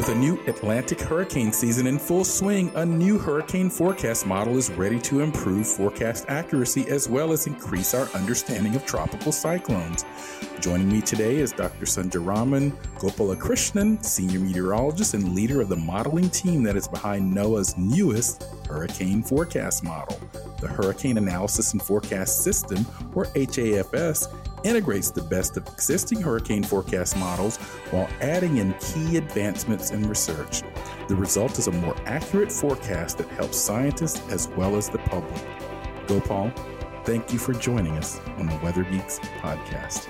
With a new Atlantic hurricane season in full swing, a new hurricane forecast model is ready to improve forecast accuracy as well as increase our understanding of tropical cyclones. Joining me today is Dr. Sundararaman Gopalakrishnan, senior meteorologist and leader of the modeling team that is behind NOAA's newest hurricane forecast model. The Hurricane Analysis and Forecast System, or HAFS, integrates the best of existing hurricane forecast models while adding in key advancements in research. The result is a more accurate forecast that helps scientists as well as the public. Gopal, thank you for joining us on the Weather Geeks podcast.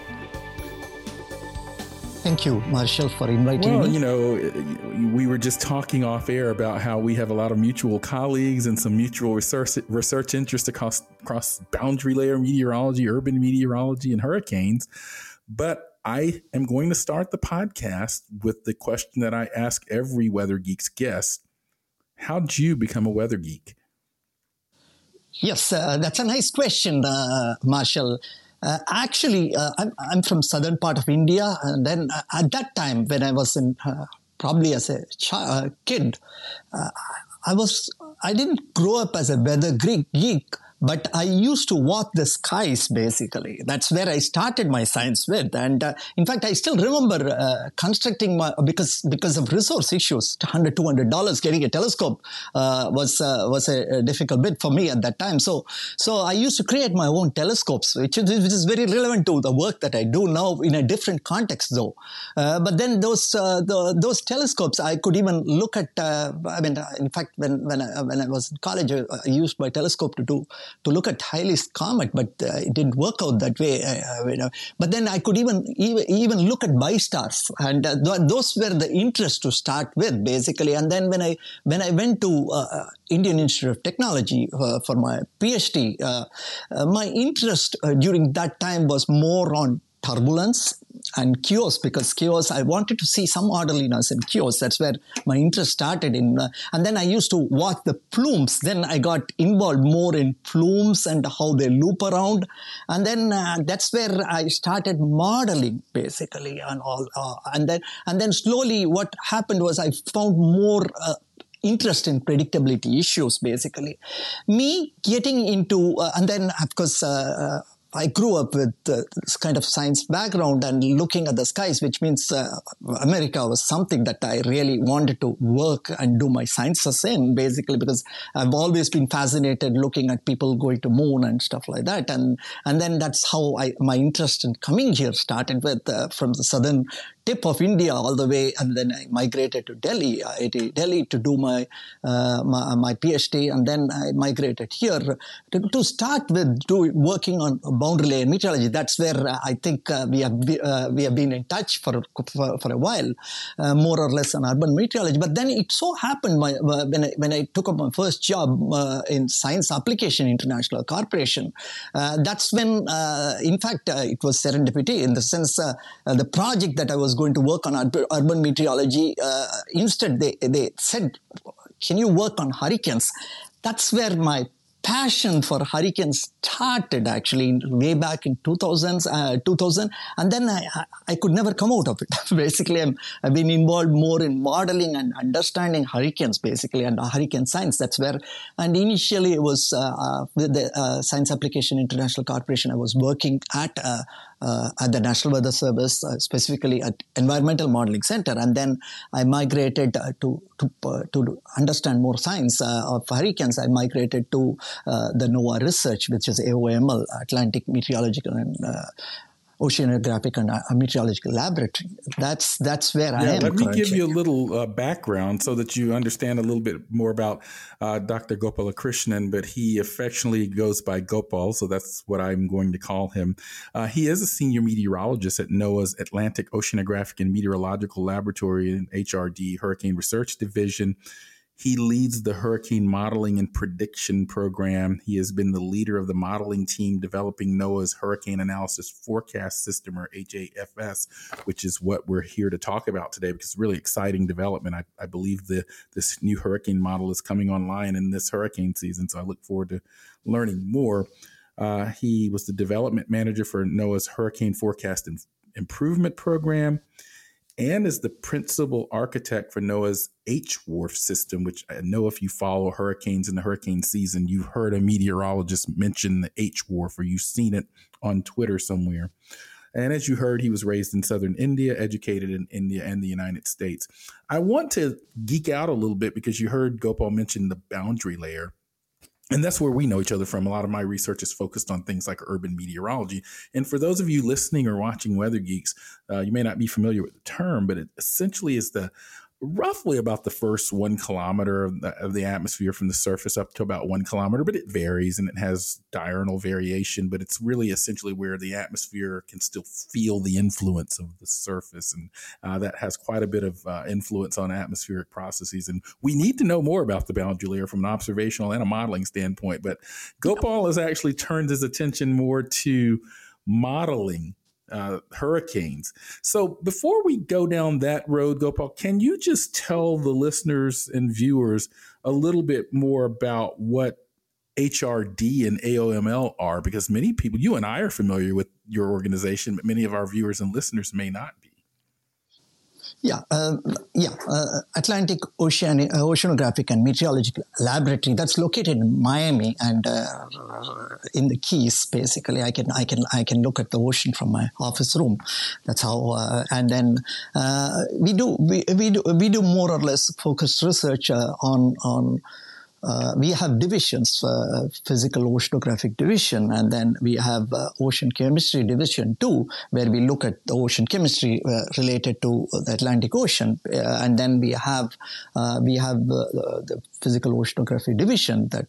Thank you, Marshall, for inviting well, me. you know, we were just talking off air about how we have a lot of mutual colleagues and some mutual research research interest across across boundary layer meteorology, urban meteorology, and hurricanes. But I am going to start the podcast with the question that I ask every Weather Geeks guest: How did you become a weather geek? Yes, uh, that's a nice question, uh, Marshall. Uh, actually, uh, I'm, I'm, from southern part of India, and then uh, at that time, when I was in uh, probably as a child, kid, uh, I was I didn't grow up as a weather geek, but I used to watch the skies basically. That's where I started my science with. And uh, in fact, I still remember uh, constructing my, because, because of resource issues, 100 $200 getting a telescope uh, was, uh, was a, a, difficult bit for me at that time. So, so I used to create my own telescopes, which is, which is very relevant to the work that I do now in a different context though. Uh, but then those, uh, the, those telescopes, I could even look at, I mean, in fact, when, when I, when I was in college, I used my telescope to do to look at Halley's comet, but uh, it didn't work out that way. Uh, you know. But then I could even even, even look at bistars, and uh, th- those were the interest to start with, basically. And then when I when I went to uh, Indian Institute of Technology uh, for my PhD, uh, my interest during that time was more on turbulence and chaos because chaos i wanted to see some orderliness in chaos that's where my interest started in uh, and then i used to watch the plumes. Then i got involved more in plumes and how they loop around. And then uh, that's where i started modeling basically and all uh, and then and then slowly what happened was i found more uh, interest in predictability issues basically. Me getting into uh, and then of course uh, I grew up with uh, this kind of science background and looking at the skies, which means uh, America was something that I really wanted to work and do my sciences in, basically, because I've always been fascinated looking at people going to moon and stuff like that. And and then that's how I, my interest in coming here started with uh, from the southern tip of India all the way, and then I migrated to Delhi, IIT Delhi, to do my, uh, my, my PhD, and then I migrated here to, to start with do, working on boundary layer meteorology. That's where uh, I think uh, we have uh, we have been in touch for for, for a while, uh, more or less on urban meteorology. But then it so happened my, when I, when I took up my first job in Science Application International Corporation, that's when, in fact, it was serendipity in the sense the project that I was going to work on urban meteorology. Uh, instead, they, they said, can you work on hurricanes? That's where my passion for hurricanes started actually way back in 2000, uh, 2000 and then I, I could never come out of it. basically, i have been involved more in modeling and understanding hurricanes basically and hurricane science. That's where, and initially it was uh, uh with the uh, Science Application International Corporation, I was working at uh, at the National Weather Service, uh, specifically at Environmental Modeling Center, and then I migrated uh, to to, uh, to understand more science uh, of hurricanes. I migrated to the NOAA research, which is AOML, Atlantic Meteorological and oceanographic and uh, meteorological laboratory. That's that's where yeah, I am. Let me currently. give you a little uh, background so that you understand a little bit more about uh, Dr. Gopalakrishnan, but he affectionately goes by Gopal, so that's what I'm going to call him. Uh, he is a senior meteorologist at NOAA's Atlantic Oceanographic and Meteorological Laboratory and HRD Hurricane Research Division. He leads the hurricane modeling and prediction program. He has been the leader of the modeling team developing NOAA's Hurricane Analysis Forecast System, or HAFS, which is what we're here to talk about today because it's really exciting development. I, I believe the this new hurricane model is coming online in this hurricane season, so I look forward to learning more. Uh, he was the development manager for NOAA's Hurricane Forecast and Improvement Program and is the principal architect for NOAA's HWRF system, which I know if you follow hurricanes in the hurricane season, you've heard a meteorologist mention the HWRF or you've seen it on Twitter somewhere. And as you heard, he was raised in southern India, educated in India and the United States. I want to geek out a little bit because you heard Gopal mention the boundary layer. And that's where we know each other from. A lot of my research is focused on things like urban meteorology. And for those of you listening or watching Weather Geeks, uh, you may not be familiar with the term, but it essentially is the roughly about the first one kilometer of the, of the, atmosphere from the surface up to about one kilometer, but it varies and it has diurnal variation. But it's really essentially where the atmosphere can still feel the influence of the surface, and uh, that has quite a bit of uh, influence on atmospheric processes. And we need to know more about the boundary layer from an observational and a modeling standpoint. But Gopal has actually turned his attention more to modeling uh, hurricanes. So before we go down that road, Gopal, can you just tell the listeners and viewers a little bit more about what HRD and AOML are? Because many people, you and I are familiar with your organization, but many of our viewers and listeners may not. Yeah, uh, yeah. Uh, Atlantic Ocean, uh, Oceanographic and Meteorological Laboratory that's located in Miami and uh, in the Keys. Basically, I can I can I can look at the ocean from my office room. That's how. Uh, and then uh, we do we, we do we do more or less focused research on on uh, we have divisions, uh, physical oceanographic division, and then we have uh, ocean chemistry division too, where we look at the ocean chemistry uh, related to the Atlantic Ocean, uh, and then we have uh, we have the physical oceanography division that,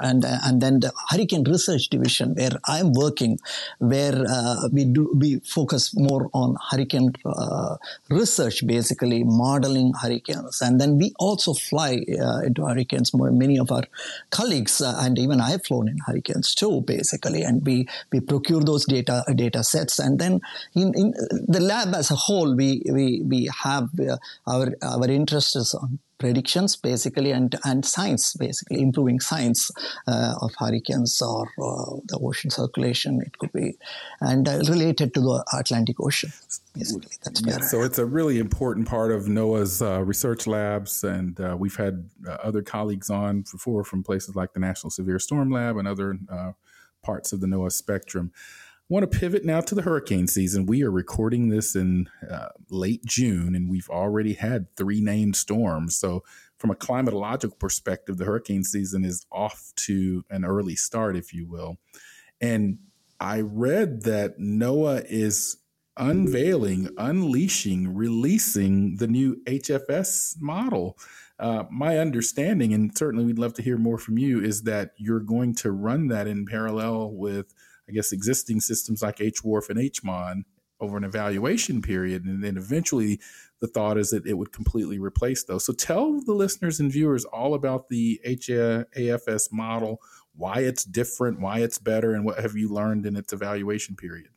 and and then the hurricane research division where I'm working, where we do we focus more on hurricane research, basically modeling hurricanes, and then we also fly into hurricanes. Many of our colleagues uh, and even I have flown in hurricanes too, basically, and we we procure those data data sets, and then in, in the lab as a whole, we we we have uh, our our interest is on predictions basically and, and science basically improving science uh, of hurricanes or uh, the ocean circulation it could be and uh, related to the Atlantic Ocean basically. That's yeah, so it's a really important part of NOAA's uh, research labs and uh, we've had uh, other colleagues on before from places like the National Severe Storm Lab and other parts of the NOAA spectrum want to pivot now to the hurricane season. We are recording this in uh, late June, and we've already had three named storms. So, from a climatological perspective, the hurricane season is off to an early start, if you will. And I read that NOAA is unveiling, unleashing, releasing the new HAFS model. Uh, my understanding, and certainly we'd love to hear more from you, is that you're going to run that in parallel with I guess, existing systems like HWRF and HMON over an evaluation period. And then eventually the thought is that it would completely replace those. So tell the listeners and viewers all about the HAFS model, why it's different, why it's better, and what have you learned in its evaluation period?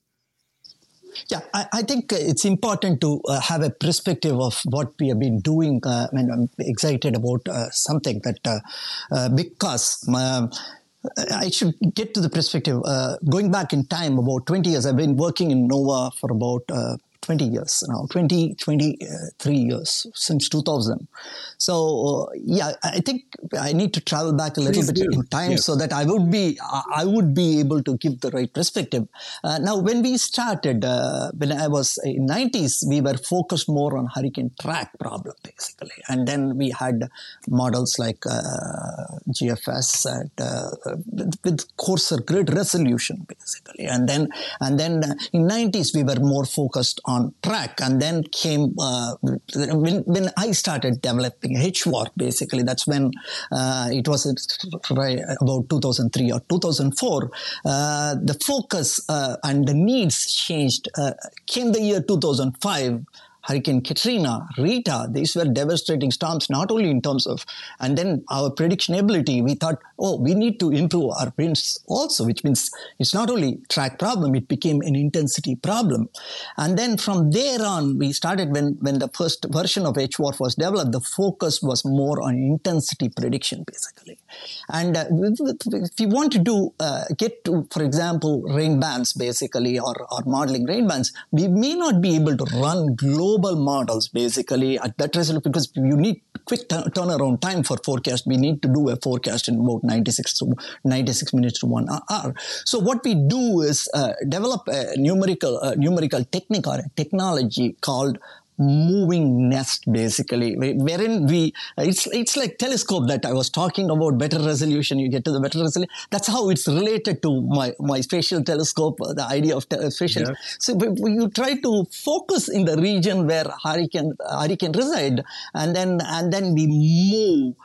Yeah, I, I, think it's important to uh, have a perspective of what we have been doing. Uh, and I'm excited about uh, something that uh, uh, because um, I should get to the perspective. Uh, going back in time, about 20 years, I've been working in NOAA for about uh, 20 years now, 20, 23 years since 2000. So, uh, yeah, I think I need to travel back a little Please bit do. in time yes. so that I would be, I would be able to give the right perspective. Uh, now, when we started, uh, when I was in 90s, we were focused more on hurricane track problem, basically. And then we had models like uh, GFS and, uh, with, with coarser grid resolution, basically. And then, and then in 90s, we were more focused on track. And then came, uh, when, when I started developing HWRF, basically, that's when uh, it was about 2003 or 2004, uh, the focus uh, and the needs changed. Uh, came the year 2005 Hurricane Katrina, Rita, these were devastating storms, not only in terms of, and then our prediction ability, we thought, oh, we need to improve our winds also, which means it's not only track problem, it became an intensity problem. And then from there on, we started when, when the first version of HWRF was developed, the focus was more on intensity prediction, basically. And uh, if you want to do, uh, get to, for example, rain bands, basically, or, or modeling rain bands, we may not be able to run global global models basically at that resolution because you need quick t- turnaround time for forecast. We need to do a forecast in about 96 to 96 minutes to one hour. So what we do is uh, develop a numerical uh, numerical technique or a technology called moving nest basically. Wherein we it's it's like telescope that i was talking about better resolution you get to the better resolution. That's how it's related to my my spatial telescope the idea of te- spatial. Yeah. so you try to focus in the region where hurricane hurricane reside and then and then we move.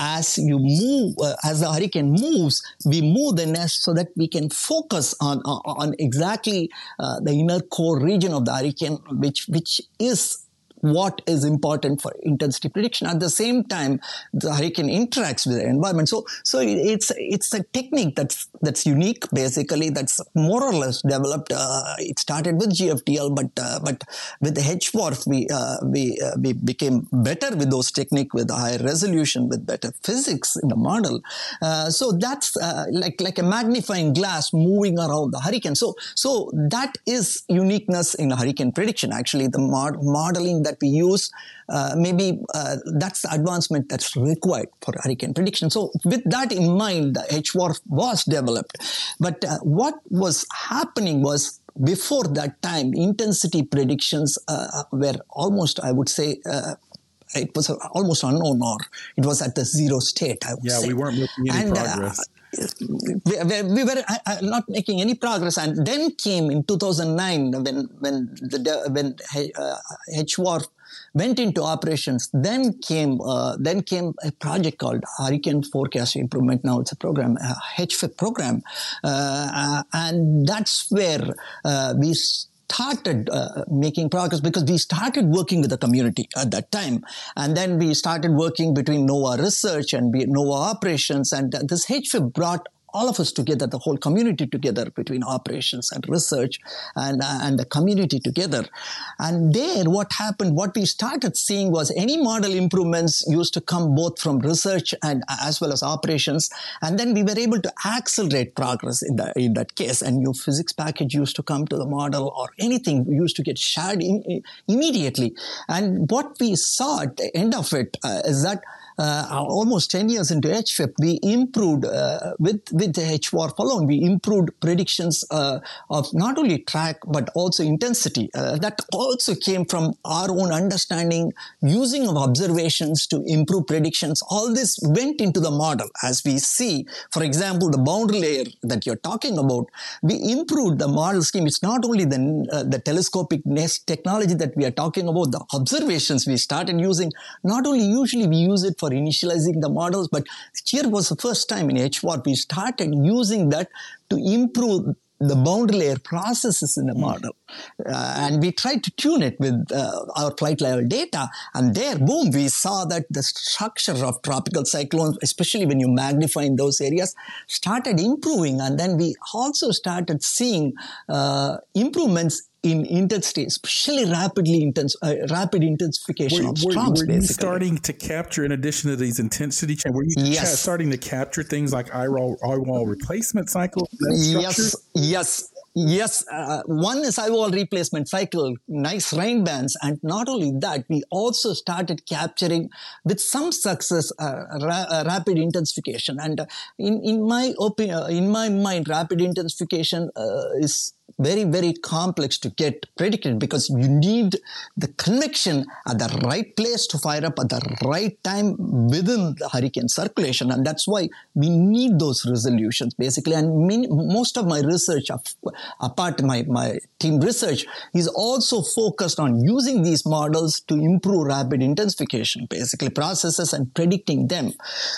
As you move, uh, as the hurricane moves, we move the nest so that we can focus on on, on exactly uh, the inner core region of the hurricane, which which is what is important for intensity prediction. At the same time, the hurricane interacts with the environment. So, so it's it's a technique that's that's unique, basically. That's more or less developed. Uh, it started with GFDL, but uh, but with the HWRF, we uh, we uh, we became better with those technique, with higher resolution, with better physics in the model. Uh, so that's uh, like like a magnifying glass moving around the hurricane. So so that is uniqueness in hurricane prediction. Actually, the mod- modeling that that we use, uh, maybe uh, that's the advancement that's required for hurricane prediction. So with that in mind, the HWRF was developed. But uh, what was happening was before that time, intensity predictions uh, were almost, I would say, uh, it was almost unknown or it was at the zero state. yeah, say. we weren't making any and, uh, progress we, we, were uh, uh, not making any progress. And then came in 2009 when when the when uh, HWRF went into operations. Then came uh, then came a project called hurricane forecast improvement. Now it's a program a HFIP program. Uh, uh, and that's where we started uh, making progress because we started working with the community at that time. And then we started working between NOAA Research and NOAA Operations. And this HFIP brought all of us together, the whole community together between operations and research and, and the community together. And there, what happened, what we started seeing was any model improvements used to come both from research and as well as operations. And then we were able to accelerate progress in, the, in that case. And new physics package used to come to the model or anything used to get shared in, immediately. And what we saw at the end of it uh, is that uh, almost 10 years into HFIP, we improved uh, with, with the HWRF alone, we improved predictions uh, of not only track but also intensity. Uh, that also came from our own understanding, using of observations to improve predictions. All this went into the model. As we see, for example, the boundary layer that you're talking about, we improved the model scheme. It's not only the, uh, the telescopic nest technology that we are talking about, the observations we started using, not only usually we use it for initializing the models. But here was the first time in HWRF we started using that to improve the boundary layer processes in the hmm. model. Uh, and we tried to tune it with uh, our flight level data. And there, boom, we saw that the structure of tropical cyclones, especially when you magnify in those areas, started improving. And then we also started seeing uh, improvements in intensity, especially rapidly intense, uh, rapid intensification were, of storms. Were, were you starting to capture, in addition to these intensity changes, were you yes. starting to capture things like eye wall, replacement cycles? Yes, yes, Yes, uh, one is eye wall replacement cycle, nice rain bands, and not only that, we also started capturing with some success uh, ra- uh, rapid intensification. And uh, in in my opinion, uh, in my mind, rapid intensification uh, is very, very complex to get predicted because you need the convection at the right place to fire up at the right time within the hurricane circulation. And that's why we need those resolutions basically. And many, most of my research, apart my, my team research, is also focused on using these models to improve rapid intensification, basically processes and predicting them.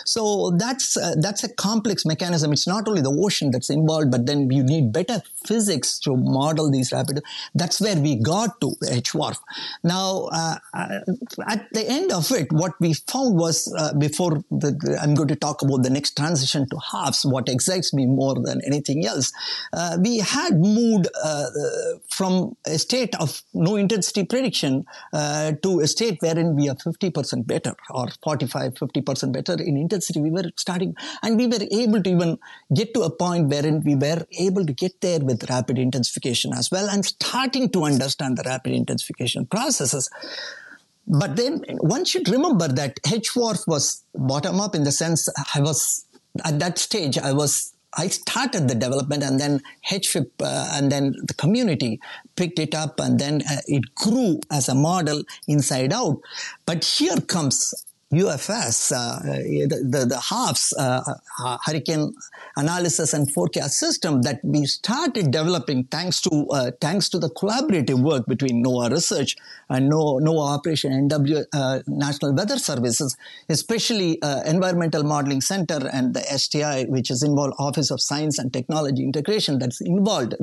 So that's, uh, that's a complex mechanism. It's not only the ocean that's involved, but then you need better physics to model these rapid. That's where we got to HWRF. Now, uh, uh, at the end of it, what we found was uh, before the, I'm going to talk about the next transition to HAFS, what excites me more than anything else, uh, we had moved uh, from a state of no intensity prediction uh, to a state wherein we are 50% better or 45, 50% better in intensity. We were starting and we were able to even get to a point wherein we were able to get there with rapid intensification as well and starting to understand the rapid intensification processes. But then one should remember that HWRF was bottom up in the sense I was at that stage, I was I started the development and then HFIP uh, and then the community picked it up and then uh, it grew as a model inside out. But here comes UFS, uh, the, the, the HAFS, uh, uh, Hurricane Analysis and Forecast System that we started developing thanks to thanks to the collaborative work between NOAA Research and NOAA, NOAA Operation NW uh, National Weather Services, especially Environmental Modeling Center and the STI, which is involved Office of Science and Technology Integration, that's involved.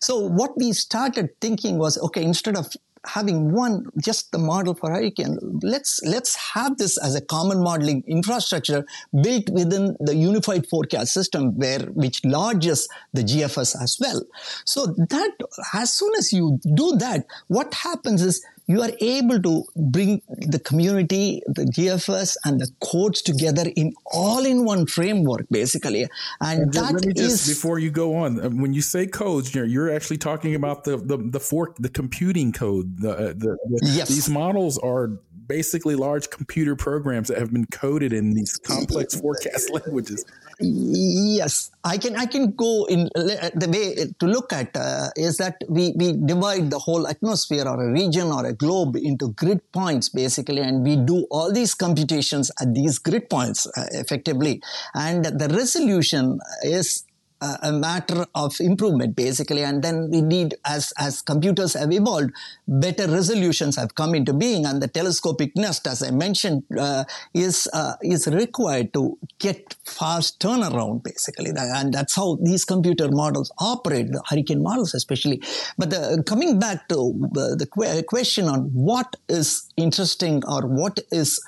So what we started thinking was, okay, instead of having one just the model for hurricane. Let's let's have this as a common modeling infrastructure built within the unified forecast system where which lodges the gfs as well. So that as soon as you do that what happens is you are able to bring the community, the GFS, and the codes together in all in one framework, basically. And, and that let me just, is, before you go on, uh, when you say codes, you're, you're actually talking about the the the fork, the computing code. The, uh, the, the yes. these models are basically large computer programs that have been coded in these complex forecast languages. Yes, I can. I can go in the way to look at uh, is that we we divide the whole atmosphere or a region or a globe into grid points basically, and we do all these computations at these grid points uh, effectively, and the resolution is a matter of improvement basically and then we need as as computers have evolved better resolutions have come into being and the telescopic nest as i mentioned uh, is uh, is required to get fast turnaround basically. And that's how these computer models operate the hurricane models especially. But the, coming back to uh, the question on what is interesting or what is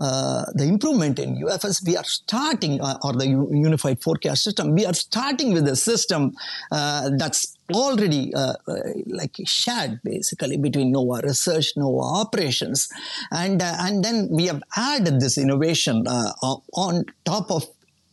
uh, the improvement in UFS, we are starting, uh, or the unified forecast system, we are starting with a system uh, that's already uh, uh, like shared basically between NOAA research, NOAA operations, and and then we have added this innovation on top of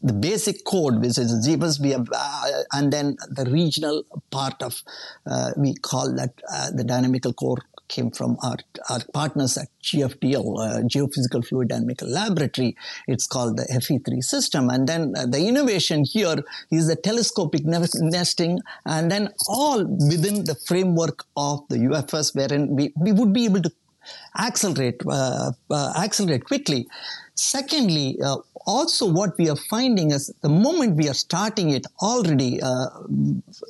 the basic code, which is GBus, we have, uh, and then the regional part of, uh, we call that uh, the dynamical core came from our, our partners at GFDL, uh, Geophysical Fluid Dynamical Laboratory. It's called the FV3 system. And then uh, the innovation here is the telescopic nesting, and then all within the framework of the UFS, wherein we, we would be able to accelerate uh, uh accelerate quickly. Secondly, uh, also what we are finding is the moment we are starting it already, uh,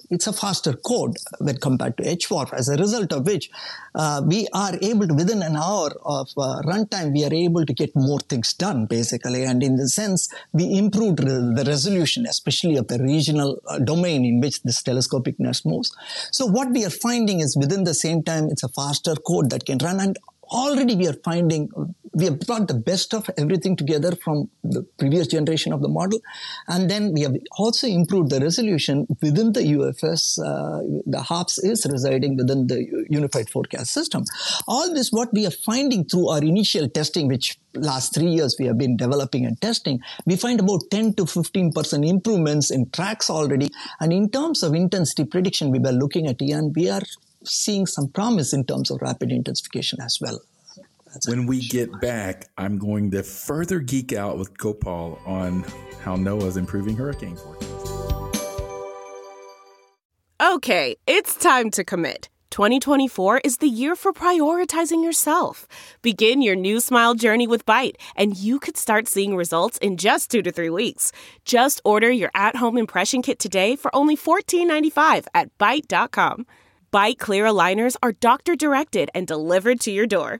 it's a faster code when compared to HWRF, as a result of which uh, we are able to, within an hour of uh, runtime, we are able to get more things done, basically. And in the sense, we improved the resolution, especially of the regional uh, domain in which this telescopic nest moves. So what we are finding is within the same time, it's a faster code that can run. And already we are finding we have brought the best of everything together from the previous generation of the model. And then we have also improved the resolution within the UFS. Uh, the HAFS is residing within the unified forecast system. All this, what we are finding through our initial testing, which last three years we have been developing and testing, we find about 10 to 15% improvements in tracks already. And in terms of intensity prediction, we were looking at and we are seeing some promise in terms of rapid intensification as well. That's when we get back, I'm going to further geek out with Gopal on how NOAA is improving hurricane forecast. Okay, it's time to commit. 2024 is the year for prioritizing yourself. Begin your new smile journey with Byte, and you could start seeing results in just two to three weeks. Just order your at home impression kit today for only $14.95 at Byte.com. Byte clear aligners are doctor directed and delivered to your door.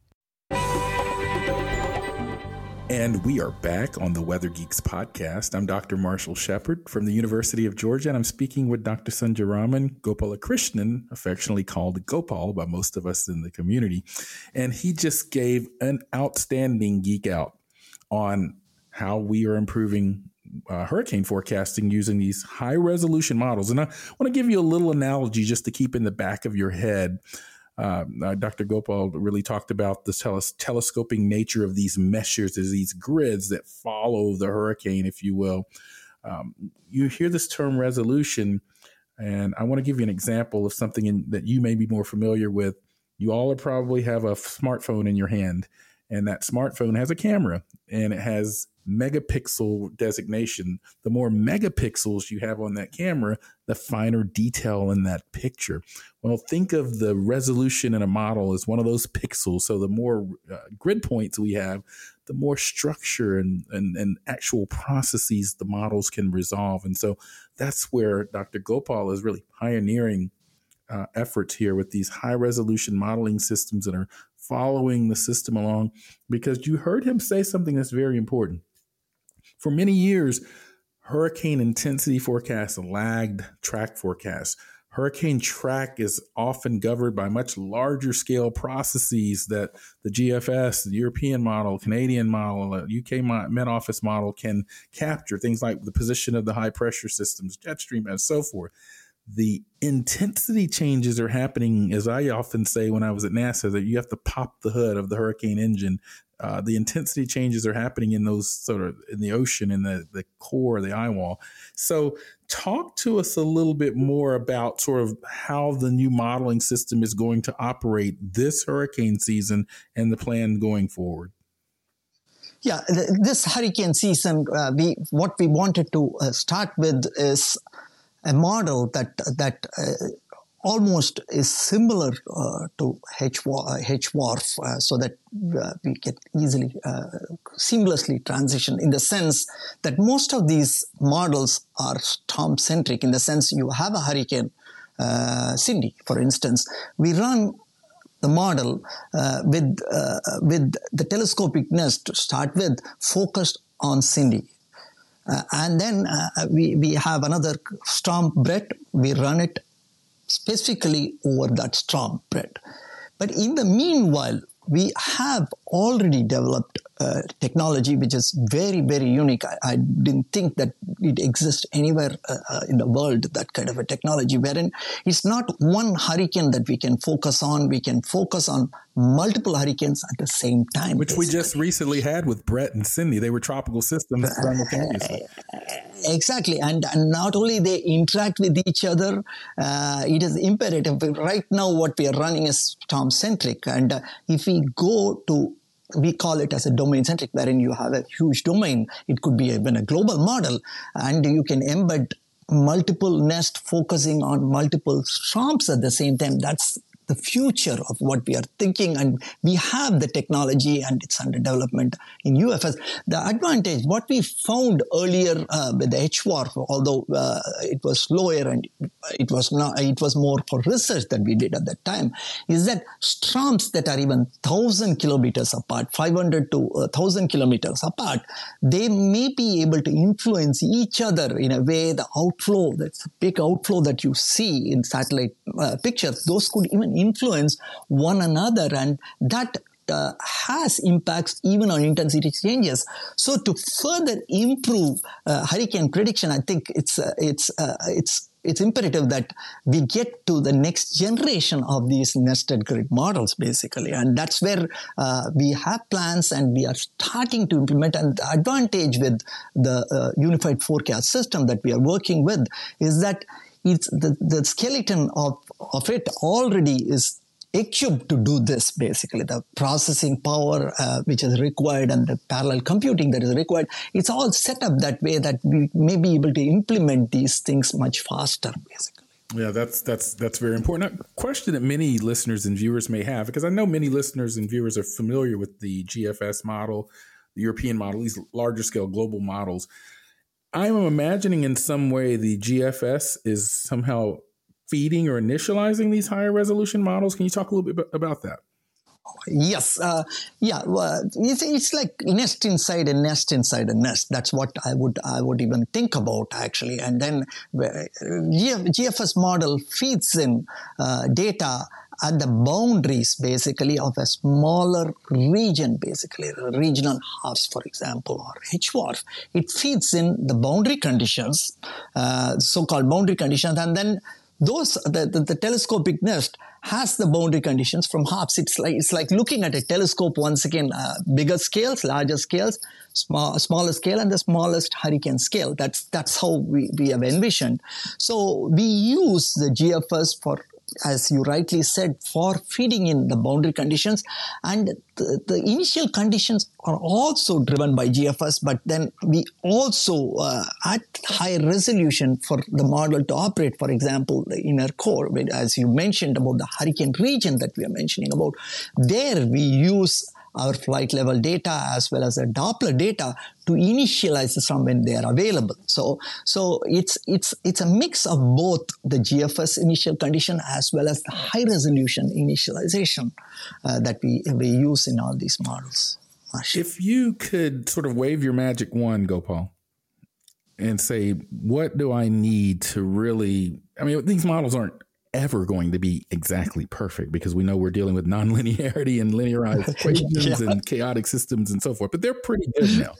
And we are back on the Weather Geeks podcast. I'm Dr. Marshall Shepard from the University of Georgia, and I'm speaking with Dr. Sundararaman Gopalakrishnan, affectionately called Gopal by most of us in the community. And he just gave an outstanding geek out on how we are improving uh, hurricane forecasting using these high resolution models. And I want to give you a little analogy just to keep in the back of your head uh, Dr. Gopal really talked about the teles- telescoping nature of these meshes, these grids that follow the hurricane, if you will. Um, you hear this term resolution, and I want to give you an example of something in, that you may be more familiar with. You all probably have a smartphone in your hand, and that smartphone has a camera and it has megapixel designation. The more megapixels you have on that camera, the finer detail in that picture. Well, think of the resolution in a model as one of those pixels. So the more uh, grid points we have, the more structure and, and, and actual processes the models can resolve. And so that's where Dr. Gopal is really pioneering uh, efforts here with these high resolution modeling systems that are following the system along because you heard him say something that's very important. For many years, hurricane intensity forecasts lagged track forecasts. Hurricane track is often governed by much larger scale processes that the GFS, the European model, Canadian model, uh, UK Met Office model can capture. Things like the position of the high pressure systems, jet stream, and so forth the intensity changes are happening, as I often say when I was at NASA, that you have to pop the hood of the hurricane engine. Uh, the intensity changes are happening in those sort of in the ocean, in the, the core, the eye wall. So, talk to us a little bit more about sort of how the new modeling system is going to operate this hurricane season and the plan going forward. Yeah, this hurricane season, uh, we what we wanted to uh, start with is a model that that uh, almost is similar uh, to H uh, uh, so that uh, we can easily uh, seamlessly transition in the sense that most of these models are storm centric. In the sense you have a hurricane, Cindy, for instance, we run the model with with the telescopic nest to start with focused on Cindy and then uh, we, we have another storm Bret. We run it specifically over that storm Bret. But in the meanwhile, we have already developed uh, technology which is very, very unique. I, I, didn't think that it exists anywhere uh, uh, in the world, that kind of a technology, wherein it's not one hurricane that we can focus on. We can focus on multiple hurricanes at the same time. Which basically. we just recently had with Bret and Cindy. They were tropical systems simultaneously. Exactly. And, and not only they interact with each other, uh, it is imperative. Right now, what we are running is storm centric. And uh, if we go to we call it as a domain centric, wherein you have a huge domain. It could be even a global model, and you can embed multiple nest focusing on multiple storms at the same time. That's the future of what we are thinking and we have the technology and it's under development in UFS. The advantage, what we found earlier uh, with the HWRF, although uh, it was slower and it was not, it was more for research that we did at that time, is that storms that are even thousand kilometers apart, 500 to uh, thousand kilometers apart, they may be able to influence each other in a way. The outflow, that's big outflow that you see in satellite uh, pictures, those could even influence one another and that uh, has impacts even on intensity changes. So to further improve uh, hurricane prediction, I think it's uh, it's uh, it's it's imperative that we get to the next generation of these nested grid models, basically, and that's where uh, we have plans and we are starting to implement. And the advantage with the uh, unified forecast system that we are working with is that it's the, the skeleton of, of it already is equipped to do this basically. The processing power uh, which is required and the parallel computing that is required it's all set up that way that we may be able to implement these things much faster basically. Yeah that's that's that's very important. A question that many listeners and viewers may have because i know many listeners and viewers are familiar with the gfs model the european model these larger scale global models I'm imagining in some way the GFS is somehow feeding or initializing these higher resolution models. Can you talk a little bit about that? Yes, uh, yeah. Well, it's, it's like nest inside a nest inside a nest. That's what I would I would even think about actually. And then GFS model feeds in uh, data at the boundaries basically of a smaller region, basically regional HAFS, for example, or HWRF. It feeds in the boundary conditions, uh, so-called boundary conditions, and then those the, the, the, telescopic nest has the boundary conditions from HAFS. It's like it's like looking at a telescope once again, uh, bigger scales, larger scales, small, smaller scale, and the smallest hurricane scale. That's that's how we, we have envisioned. So we use the GFS for as you rightly said, for feeding in the boundary conditions. And the, the initial conditions are also driven by GFS, but then we also, uh, at high resolution for the model to operate, for example, the inner core, as you mentioned about the hurricane region that we are mentioning about, there we use our flight level data as well as the Doppler data to initialize the storm when they are available. So, so it's it's it's a mix of both the GFS initial condition as well as the high resolution initialization uh, that we we use in all these models. If you could sort of wave your magic wand, Gopal, and say, what do I need to really? I mean, these models aren't ever going to be exactly perfect because we know we're dealing with nonlinearity and linearized equations yeah. and chaotic systems and so forth. But they're pretty good now.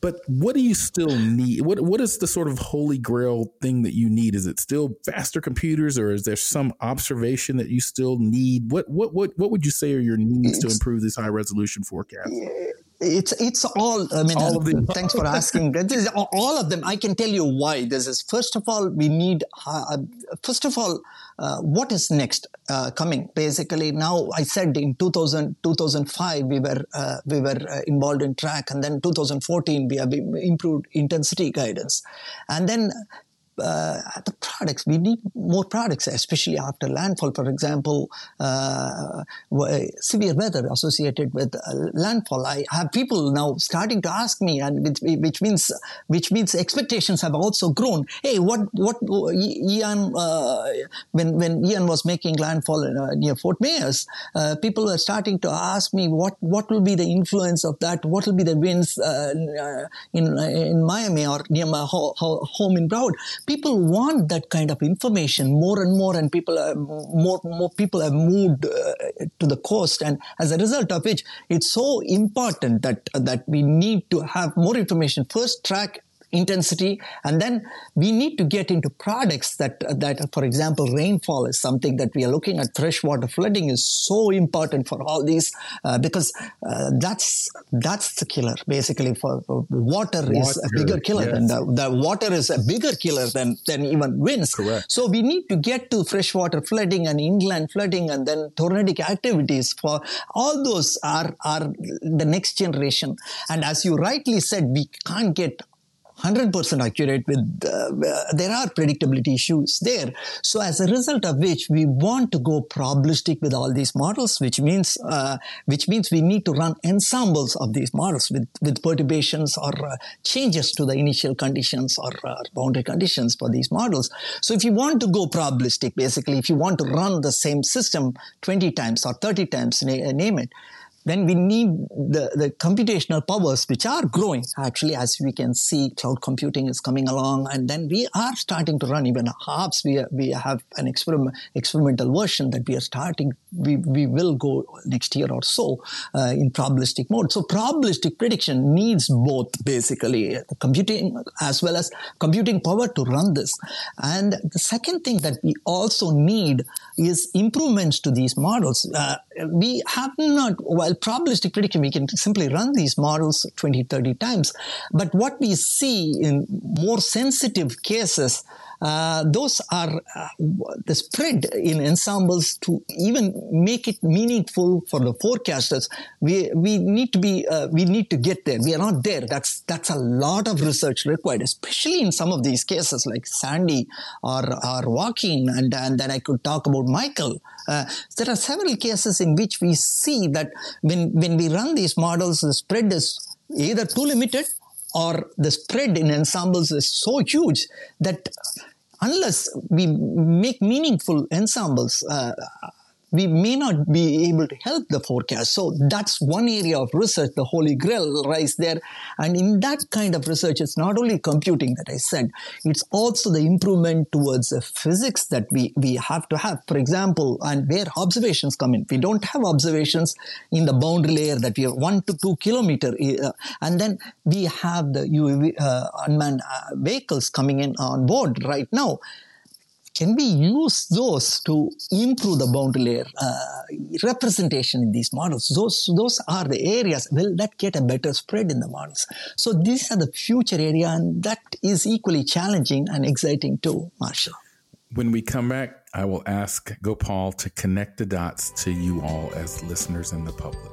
But what do you still need? What what is the sort of holy grail thing that you need? Is it still faster computers, or is there some observation that you still need? What what what what would you say are your needs to improve this high resolution forecast? It's it's all. I mean, all uh, thanks for asking. this is all of them. I can tell you why. This is first of all, we need. Uh, first of all, uh, what is next uh, coming basically now i said in 2000 2005 we were uh, we were uh, involved in track and then 2014 we have improved intensity guidance and then uh, the products. We need more products, especially after landfall. For example, uh, severe weather associated with uh, landfall. I have people now starting to ask me, and which, which means which means expectations have also grown. Hey, what what Ian uh, when when Ian was making landfall uh, near Fort Myers, uh, people were starting to ask me what what will be the influence of that? What will be the winds in in Miami or near my ho- ho- home in Broward? People want that kind of information more and more, and people are, more more people have moved uh, to the coast, and as a result of which, it's so important that that we need to have more information. First, track intensity and then we need to get into products that that for example rainfall is something that we are looking at freshwater flooding is so important for all these uh, because uh, that's that's the killer basically for, for water, water, is a bigger killer yes. and the, the, water is a bigger killer than than even winds Correct. so we need to get to freshwater flooding and inland flooding and then tornadic activities for all those are are the next generation and as you rightly said we can't get 100% accurate with uh, there are predictability issues there. So as a result of which we want to go probabilistic with all these models which means uh, which means we need to run ensembles of these models with with perturbations or uh, changes to the initial conditions or uh, boundary conditions for these models. So if you want to go probabilistic basically if you want to run the same system 20 times or 30 times name it then we need the, the computational powers which are growing. Actually as we can see cloud computing is coming along and then we are starting to run even HAFS we, we have an experiment, experimental version that we are starting we, we will go next year or so uh, in probabilistic mode. So probabilistic prediction needs both basically computing as well as computing power to run this. And the second thing that we also need is improvements to these models. Uh, we have not while probabilistic prediction, we can simply run these models 20, 30 times. But what we see in more sensitive cases, uh, those are uh, the spread in ensembles to even make it meaningful for the forecasters. We we need to be uh, we need to get there. We are not there. That's that's a lot of research required, especially in some of these cases like Sandy or or Joaquin, and and then I could talk about Michael. Uh, there are several cases in which we see that when when we run these models, the spread is either too limited or the spread in ensembles is so huge that unless we make meaningful ensembles, uh, we may not be able to help the forecast. So that's one area of research, the holy grail lies there. And in that kind of research, it's not only computing that I said, it's also the improvement towards the physics that we, we have to have. For example, and where observations come in. We don't have observations in the boundary layer that we have one to two kilometer. Uh, and then we have the UAV, uh, unmanned uh, vehicles coming in on board right now can we use those to improve the boundary layer uh, representation in these models? Those, those are the areas. Will that get a better spread in the models? So these are the future area, and that is equally challenging and exciting too, Marshall. When we come back, I will ask Gopal to connect the dots to you all as listeners and the public.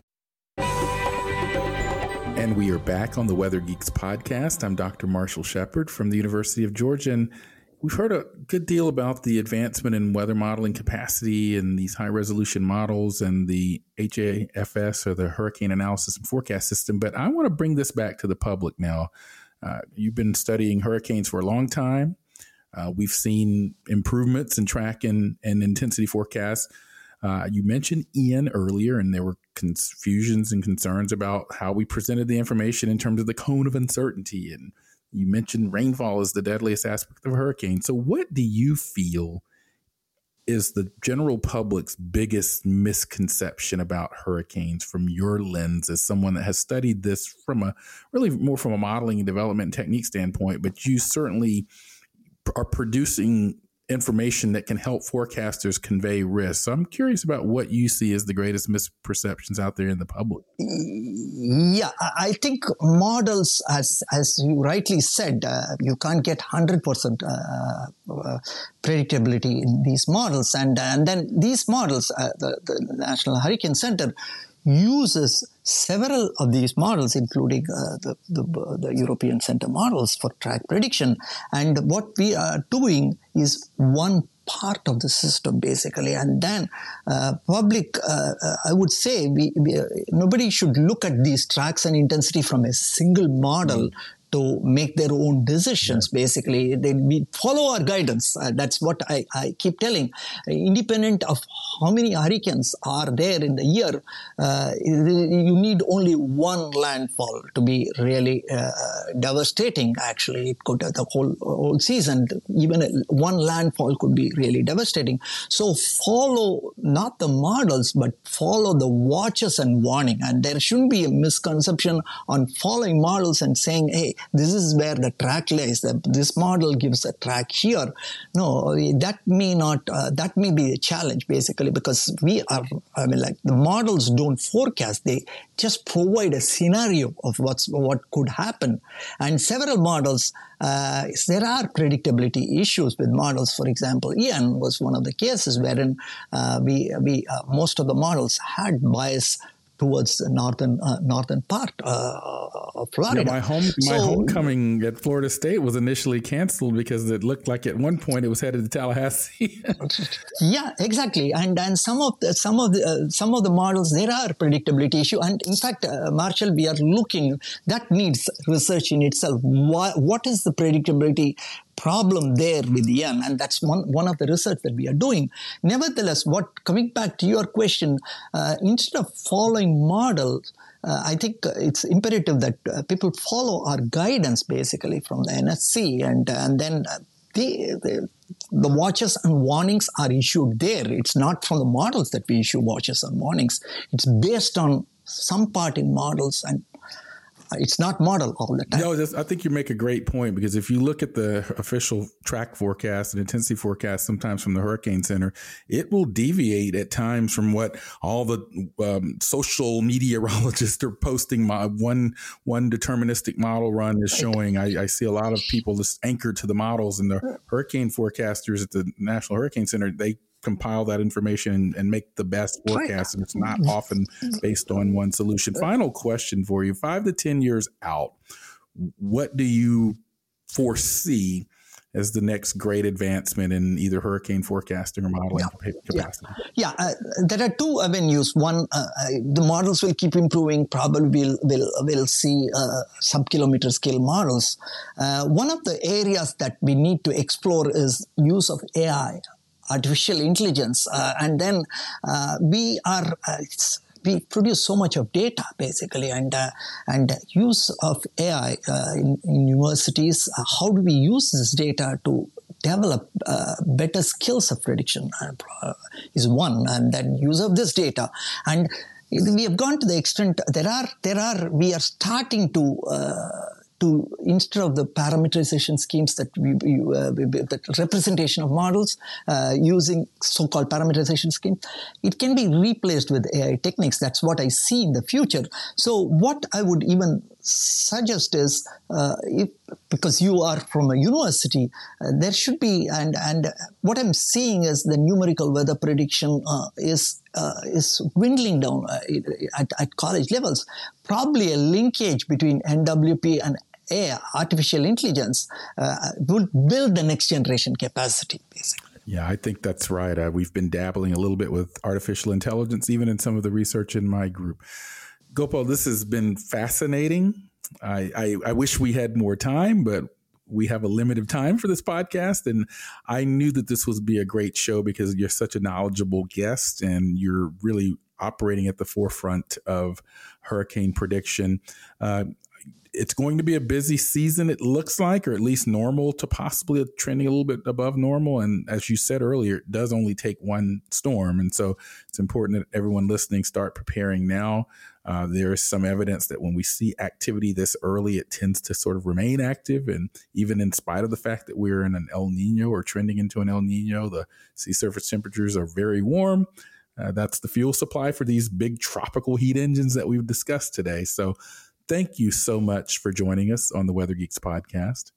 And we are back on the Weather Geeks podcast. I'm Dr. Marshall Shepherd from the University of Georgia. And we've heard a good deal about the advancement in weather modeling capacity and these high resolution models and the HAFS or the Hurricane Analysis and Forecast System. But I want to bring this back to the public now. Uh, you've been studying hurricanes for a long time. Uh, we've seen improvements in track and, and intensity forecasts. Uh, you mentioned Ian earlier, and there were confusions and concerns about how we presented the information in terms of the cone of uncertainty. And you mentioned rainfall is the deadliest aspect of a hurricane. So, what do you feel is the general public's biggest misconception about hurricanes from your lens as someone that has studied this from a really more from a modeling and development technique standpoint but you certainly are producing information that can help forecasters convey risk. So I'm curious about what you see as the greatest misperceptions out there in the public. Yeah, I think models, as as you rightly said, uh, you can't get hundred percent uh, uh, predictability in these models, and and then these models, uh, the, the National Hurricane Center uses several of these models, including uh, the, the, the, European Center models for track prediction. And what we are doing is one part of the system basically and then uh, public uh, uh i would say we, we, nobody should look at these tracks and intensity from a single model mm to make their own decisions. Yeah. Basically, they we follow our guidance. Uh, that's what I, I keep telling. Independent of how many hurricanes are there in the year, uh, you need only one landfall to be really uh, devastating. Actually, it could the whole whole season. Even one landfall could be really devastating. So follow not the models, but follow the watches and warning. And there shouldn't be a misconception on following models and saying, "Hey, this is where the track lies. This model gives a track here. No, that may not, uh, that may be a challenge basically because we are, I mean, like the models don't forecast. They just provide a scenario of what's, what could happen. And several models, uh, there are predictability issues with models. For example, Ian was one of the cases wherein uh, we, we uh, most of the models had bias towards the northern uh, northern part uh, of Florida. Yeah, my home my so, homecoming at Florida State was initially canceled because it looked like at one point it was headed to Tallahassee. yeah, exactly. And and some of the, some of the uh, some of the models there are predictability issue. And in fact, uh, Marshall, we are looking that needs research in itself. What, what is the predictability problem there with the Ian, and that's one, one of the research that we are doing. Nevertheless, what coming back to your question, uh, instead of following models, uh, I think it's imperative that uh, people follow our guidance basically from the NHC, and and then the, the, the watches and warnings are issued there. It's not from the models that we issue watches and warnings. It's based on some part in models and it's not model all the time. No, I think you make a great point because if you look at the official track forecast and intensity forecast, sometimes from the Hurricane Center, it will deviate at times from what all the um, social meteorologists are posting. My one one deterministic model run is showing. I, I see a lot of people just anchored to the models, and the hurricane forecasters at the National Hurricane Center they compile that information and, and, make the best forecast. And it's not often based on one solution. Final question for you five to 10 years out, what do you foresee? As the next great advancement in either hurricane forecasting or modeling yeah. capacity? Yeah, yeah. Uh, there are two avenues. One, uh, uh, the models will keep improving. Probably we'll will will see uh, sub-kilometer scale models. Uh, one of the areas that we need to explore is use of AI artificial intelligence. Uh, and then uh, we are, uh, we produce so much of data basically, and uh, and use of AI uh, in, in, universities. Uh, how do we use this data to develop better skills of prediction is one, and then use of this data and we have gone to the extent there are there are we are starting to to instead of the parameterization schemes that we, uh, that representation of models uh, using so-called parameterization scheme, it can be replaced with AI techniques. That's what I see in the future. So what I would even suggest is uh, if because you are from a university, uh, there should be and and what I'm seeing is the numerical weather prediction uh, is uh, is dwindling down uh, at, at college levels. Probably a linkage between NWP and AI, artificial intelligence, uh, will build the next generation capacity, basically. Yeah, I think that's right. Uh, we've been dabbling a little bit with artificial intelligence, even in some of the research in my group. Gopal, this has been fascinating. I, I, I wish we had more time, but we have a limited time for this podcast. And I knew that this would be a great show because you're such a knowledgeable guest and you're really operating at the forefront of hurricane prediction. Uh, it's going to be a busy season, it looks like, or at least normal to possibly trending a little bit above normal. And as you said earlier, it does only take one storm. And so it's important that everyone listening start preparing now. Uh, there is some evidence that when we see activity this early, it tends to sort of remain active. And even in spite of the fact that we're in an El Nino or trending into an El Nino, the sea surface temperatures are very warm. Uh, that's the fuel supply for these big tropical heat engines that we've discussed today. So thank you so much for joining us on the Weather Geeks podcast.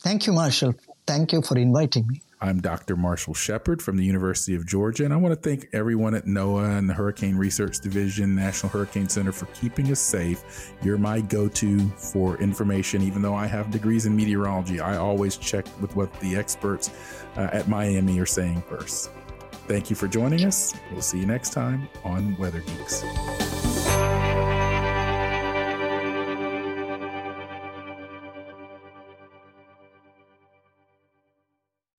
Thank you, Marshall. Thank you for inviting me. I'm Dr. Marshall Shepherd from the University of Georgia, and I want to thank everyone at NOAA and the Hurricane Research Division, National Hurricane Center for keeping us safe. You're my go to for information. Even though I have degrees in meteorology, I always check with what the experts uh, at Miami are saying first. Thank you for joining us. We'll see you next time on Weather Geeks.